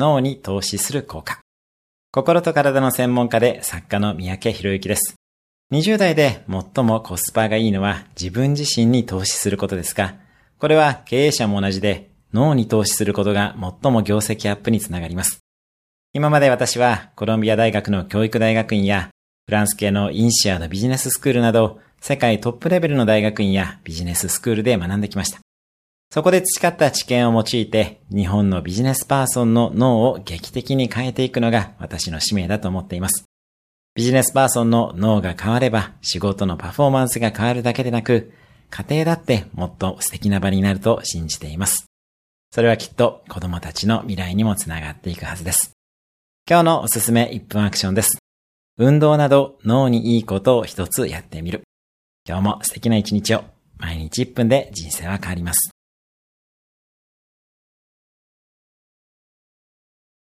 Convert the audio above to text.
脳に投資する効果。心と体の専門家で作家の三宅博之です。20代で最もコスパがいいのは自分自身に投資することですが、これは経営者も同じで脳に投資することが最も業績アップにつながります。今まで私はコロンビア大学の教育大学院やフランス系のインシアのビジネススクールなど世界トップレベルの大学院やビジネススクールで学んできました。そこで培った知見を用いて日本のビジネスパーソンの脳を劇的に変えていくのが私の使命だと思っています。ビジネスパーソンの脳が変われば仕事のパフォーマンスが変わるだけでなく家庭だってもっと素敵な場になると信じています。それはきっと子供たちの未来にもつながっていくはずです。今日のおすすめ1分アクションです。運動など脳にいいことを一つやってみる。今日も素敵な一日を。毎日1分で人生は変わります。